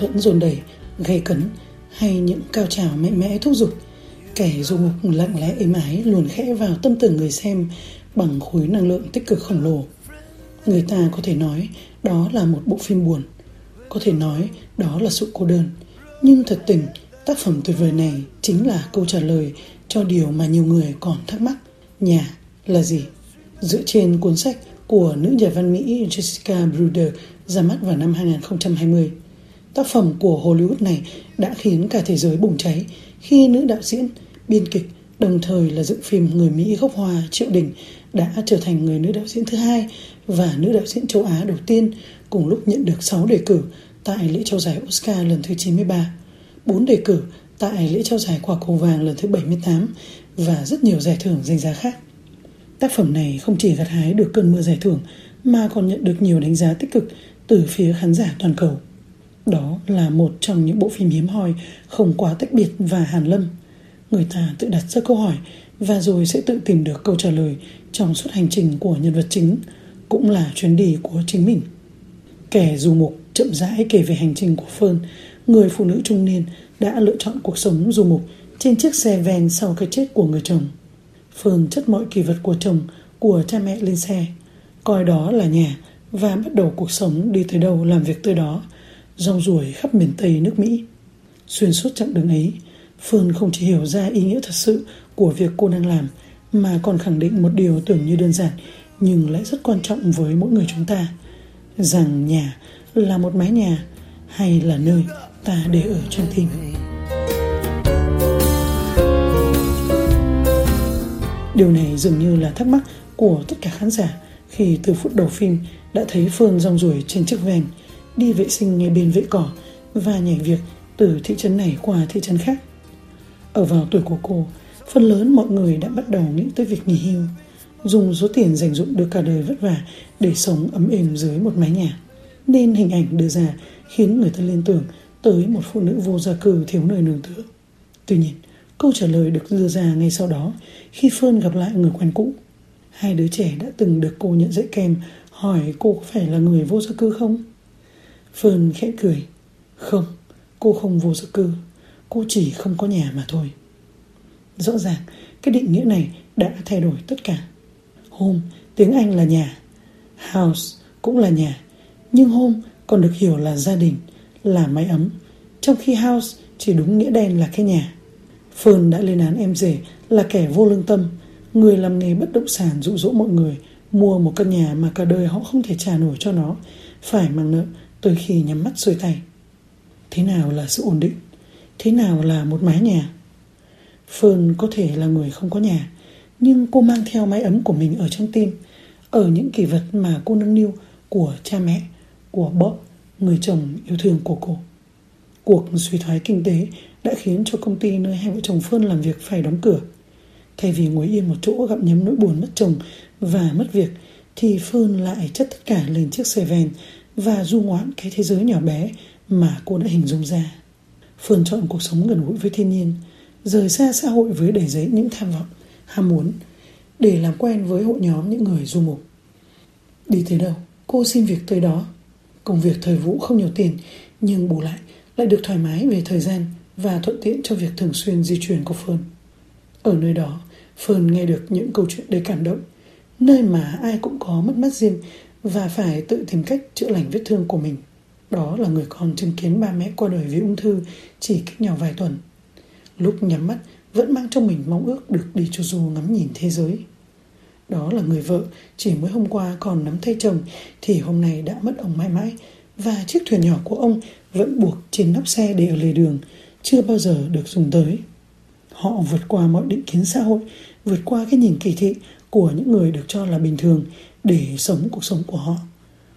thuẫn dồn đẩy, gây cấn hay những cao trào mạnh mẽ thúc giục, kẻ du mục lặng lẽ êm ái luồn khẽ vào tâm tưởng người xem bằng khối năng lượng tích cực khổng lồ. Người ta có thể nói đó là một bộ phim buồn, có thể nói đó là sự cô đơn, nhưng thật tình tác phẩm tuyệt vời này chính là câu trả lời cho điều mà nhiều người còn thắc mắc, nhà là gì? Dựa trên cuốn sách của nữ nhà văn Mỹ Jessica Bruder ra mắt vào năm 2020. Tác phẩm của Hollywood này đã khiến cả thế giới bùng cháy khi nữ đạo diễn, biên kịch, đồng thời là dựng phim người Mỹ gốc Hoa Triệu Đình đã trở thành người nữ đạo diễn thứ hai và nữ đạo diễn châu Á đầu tiên cùng lúc nhận được 6 đề cử tại lễ trao giải Oscar lần thứ 93, 4 đề cử tại lễ trao giải quả cầu vàng lần thứ 78 và rất nhiều giải thưởng danh giá khác. Tác phẩm này không chỉ gặt hái được cơn mưa giải thưởng mà còn nhận được nhiều đánh giá tích cực từ phía khán giả toàn cầu. Đó là một trong những bộ phim hiếm hoi không quá tách biệt và hàn lâm. Người ta tự đặt ra câu hỏi và rồi sẽ tự tìm được câu trả lời trong suốt hành trình của nhân vật chính, cũng là chuyến đi của chính mình. Kẻ dù mục chậm rãi kể về hành trình của Phơn, người phụ nữ trung niên đã lựa chọn cuộc sống du mục trên chiếc xe ven sau cái chết của người chồng. Phơn chất mọi kỳ vật của chồng, của cha mẹ lên xe, coi đó là nhà và bắt đầu cuộc sống đi tới đâu làm việc tới đó, rong ruổi khắp miền Tây nước Mỹ. Xuyên suốt chặng đường ấy, Phương không chỉ hiểu ra ý nghĩa thật sự của việc cô đang làm mà còn khẳng định một điều tưởng như đơn giản nhưng lại rất quan trọng với mỗi người chúng ta rằng nhà là một mái nhà hay là nơi ta để ở trong tim. Điều này dường như là thắc mắc của tất cả khán giả khi từ phút đầu phim đã thấy Phương rong ruổi trên chiếc ven, đi vệ sinh ngay bên vệ cỏ và nhảy việc từ thị trấn này qua thị trấn khác. Ở vào tuổi của cô, phần lớn mọi người đã bắt đầu nghĩ tới việc nghỉ hưu, dùng số tiền dành dụm được cả đời vất vả để sống ấm êm dưới một mái nhà. Nên hình ảnh đưa ra khiến người ta liên tưởng tới một phụ nữ vô gia cư thiếu nơi nương tựa. Tuy nhiên, câu trả lời được đưa ra ngay sau đó khi Phương gặp lại người quen cũ. Hai đứa trẻ đã từng được cô nhận dạy kèm hỏi cô có phải là người vô gia cư không? Phương khẽ cười. Không, cô không vô gia cư. Cô chỉ không có nhà mà thôi. Rõ ràng, cái định nghĩa này đã thay đổi tất cả. Home, tiếng Anh là nhà. House cũng là nhà. Nhưng home còn được hiểu là gia đình, là mái ấm. Trong khi house chỉ đúng nghĩa đen là cái nhà. Phương đã lên án em rể là kẻ vô lương tâm, người làm nghề bất động sản dụ dỗ mọi người mua một căn nhà mà cả đời họ không thể trả nổi cho nó, phải mang nợ tôi khi nhắm mắt xuôi tay. Thế nào là sự ổn định? Thế nào là một mái nhà? Phương có thể là người không có nhà, nhưng cô mang theo mái ấm của mình ở trong tim, ở những kỷ vật mà cô nâng niu của cha mẹ, của bố, người chồng yêu thương của cô. Cuộc suy thoái kinh tế đã khiến cho công ty nơi hai vợ chồng Phương làm việc phải đóng cửa. Thay vì ngồi yên một chỗ gặm nhấm nỗi buồn mất chồng và mất việc, thì Phương lại chất tất cả lên chiếc xe ven và du ngoạn cái thế giới nhỏ bé mà cô đã hình dung ra. Phương chọn cuộc sống gần gũi với thiên nhiên, rời xa xã hội với đầy giấy những tham vọng, ham muốn, để làm quen với hội nhóm những người du mục. Đi tới đâu, cô xin việc tới đó. Công việc thời vụ không nhiều tiền, nhưng bù lại lại được thoải mái về thời gian và thuận tiện cho việc thường xuyên di chuyển của Phương. Ở nơi đó, Phương nghe được những câu chuyện đầy cảm động, nơi mà ai cũng có mất mát riêng và phải tự tìm cách chữa lành vết thương của mình. Đó là người con chứng kiến ba mẹ qua đời vì ung thư chỉ cách nhau vài tuần. Lúc nhắm mắt vẫn mang trong mình mong ước được đi cho du ngắm nhìn thế giới. Đó là người vợ chỉ mới hôm qua còn nắm tay chồng thì hôm nay đã mất ông mãi mãi và chiếc thuyền nhỏ của ông vẫn buộc trên nóc xe để ở lề đường chưa bao giờ được dùng tới. Họ vượt qua mọi định kiến xã hội, vượt qua cái nhìn kỳ thị của những người được cho là bình thường để sống cuộc sống của họ.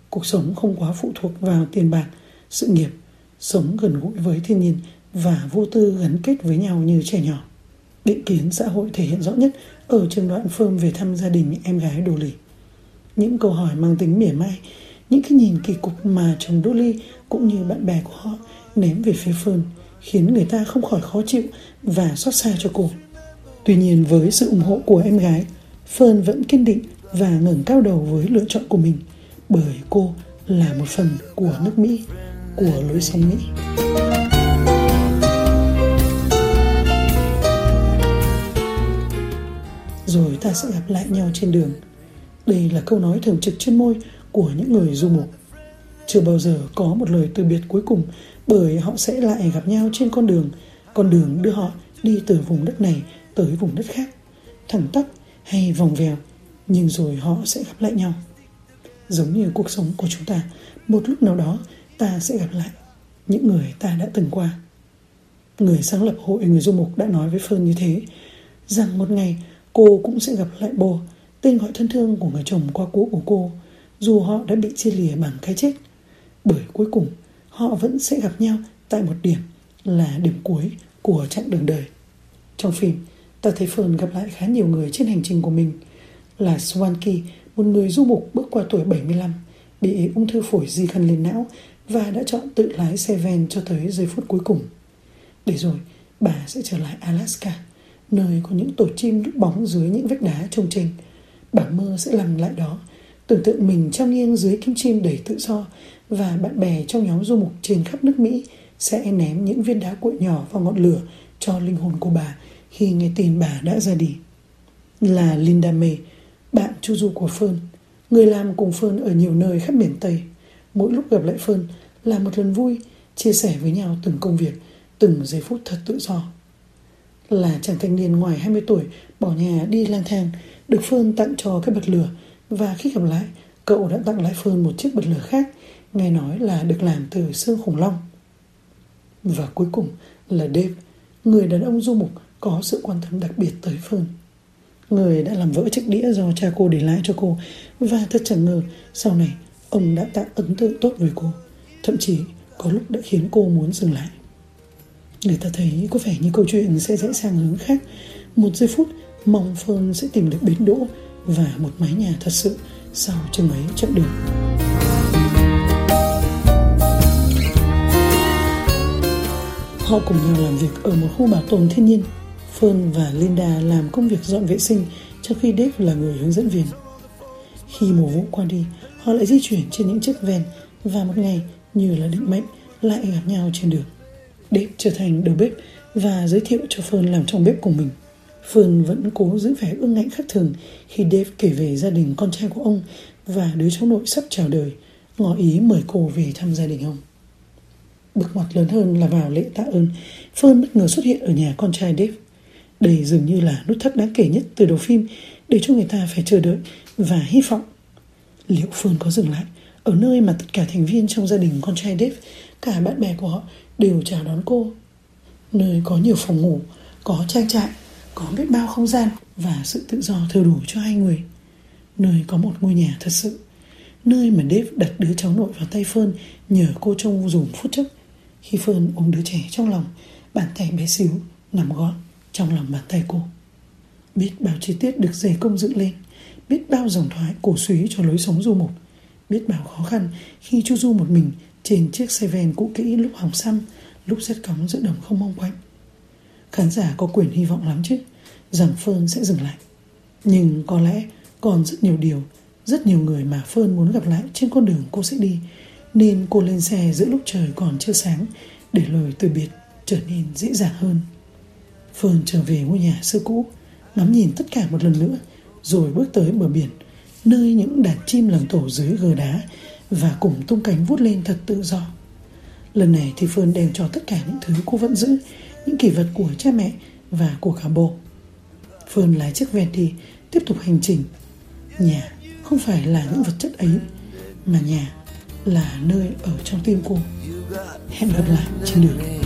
Cuộc sống không quá phụ thuộc vào tiền bạc, sự nghiệp, sống gần gũi với thiên nhiên và vô tư gắn kết với nhau như trẻ nhỏ. Định kiến xã hội thể hiện rõ nhất ở trường đoạn phơm về thăm gia đình em gái Đồ Lì. Những câu hỏi mang tính mỉa mai, những cái nhìn kỳ cục mà chồng Đô Ly cũng như bạn bè của họ ném về phía Phương khiến người ta không khỏi khó chịu và xót xa cho cô. Tuy nhiên với sự ủng hộ của em gái, Sơn vẫn kiên định và ngẩng cao đầu với lựa chọn của mình bởi cô là một phần của nước Mỹ của lối sống Mỹ. Rồi ta sẽ gặp lại nhau trên đường. Đây là câu nói thường trực trên môi của những người du mục. Chưa bao giờ có một lời từ biệt cuối cùng bởi họ sẽ lại gặp nhau trên con đường, con đường đưa họ đi từ vùng đất này tới vùng đất khác, thẳng tắp hay vòng vèo, nhưng rồi họ sẽ gặp lại nhau. Giống như cuộc sống của chúng ta, một lúc nào đó ta sẽ gặp lại những người ta đã từng qua. Người sáng lập hội người du mục đã nói với Phơn như thế, rằng một ngày cô cũng sẽ gặp lại bồ, tên gọi thân thương của người chồng qua cũ của cô, dù họ đã bị chia lìa bằng cái chết. Bởi cuối cùng, họ vẫn sẽ gặp nhau tại một điểm là điểm cuối của chặng đường đời. Trong phim, ta thấy Fern gặp lại khá nhiều người trên hành trình của mình. Là Swanky, một người du mục bước qua tuổi 75, bị ung thư phổi di căn lên não và đã chọn tự lái xe ven cho tới giây phút cuối cùng. Để rồi, bà sẽ trở lại Alaska, nơi có những tổ chim núp bóng dưới những vách đá trông trên. Bà mơ sẽ làm lại đó, tưởng tượng mình trong nghiêng dưới kim chim đầy tự do và bạn bè trong nhóm du mục trên khắp nước Mỹ sẽ ném những viên đá cuội nhỏ vào ngọn lửa cho linh hồn của bà khi nghe tin bà đã ra đi. Là Linda May, bạn chu du của phương người làm cùng phương ở nhiều nơi khắp miền Tây. Mỗi lúc gặp lại phương là một lần vui, chia sẻ với nhau từng công việc, từng giây phút thật tự do. Là chàng thanh niên ngoài 20 tuổi bỏ nhà đi lang thang, được phương tặng cho cái bật lửa và khi gặp lại, cậu đã tặng lại phương một chiếc bật lửa khác, nghe nói là được làm từ xương khủng long. Và cuối cùng là Dave, người đàn ông du mục có sự quan tâm đặc biệt tới Phương, Người đã làm vỡ chiếc đĩa do cha cô để lại cho cô và thật chẳng ngờ sau này ông đã tạo ấn tượng tốt với cô. Thậm chí có lúc đã khiến cô muốn dừng lại. Người ta thấy có vẻ như câu chuyện sẽ dễ sang hướng khác. Một giây phút mong Phương sẽ tìm được bến đỗ và một mái nhà thật sự sau chừng ấy chặng đường. Họ cùng nhau làm việc ở một khu bảo tồn thiên nhiên. Fern và Linda làm công việc dọn vệ sinh trong khi Dave là người hướng dẫn viên. Khi mùa vụ qua đi, họ lại di chuyển trên những chiếc ven và một ngày như là định mệnh lại gặp nhau trên đường. Dave trở thành đầu bếp và giới thiệu cho Fern làm trong bếp của mình. Fern vẫn cố giữ vẻ ương ngạnh khác thường khi Dave kể về gia đình con trai của ông và đứa cháu nội sắp chào đời, ngỏ ý mời cô về thăm gia đình ông. Bực mặt lớn hơn là vào lễ tạ ơn, Fern bất ngờ xuất hiện ở nhà con trai Dave. Đây dường như là nút thắt đáng kể nhất từ đầu phim để cho người ta phải chờ đợi và hy vọng. Liệu Phương có dừng lại ở nơi mà tất cả thành viên trong gia đình con trai Dave, cả bạn bè của họ đều chào đón cô. Nơi có nhiều phòng ngủ, có trang trại, có biết bao không gian và sự tự do thừa đủ cho hai người. Nơi có một ngôi nhà thật sự. Nơi mà Dave đặt đứa cháu nội vào tay Phương nhờ cô trông dùng phút chốc khi Phương ôm đứa trẻ trong lòng, bàn tay bé xíu nằm gọn trong lòng bàn tay cô. Biết bao chi tiết được dày công dựng lên, biết bao dòng thoại cổ suý cho lối sống du mục, biết bao khó khăn khi chu du một mình trên chiếc xe ven cũ kỹ lúc hỏng xăm, lúc rất cóng giữa đồng không mong quạnh. Khán giả có quyền hy vọng lắm chứ, rằng Phương sẽ dừng lại. Nhưng có lẽ còn rất nhiều điều, rất nhiều người mà phơn muốn gặp lại trên con đường cô sẽ đi nên cô lên xe giữa lúc trời còn chưa sáng để lời từ biệt trở nên dễ dàng hơn. Phương trở về ngôi nhà xưa cũ, ngắm nhìn tất cả một lần nữa, rồi bước tới bờ biển, nơi những đàn chim làm tổ dưới gờ đá và cùng tung cánh vút lên thật tự do. Lần này thì Phương đem cho tất cả những thứ cô vẫn giữ, những kỷ vật của cha mẹ và của cả bộ. Phương lái chiếc Venti tiếp tục hành trình. Nhà không phải là những vật chất ấy, mà nhà là nơi ở trong tim cô hẹn gặp lại trên đường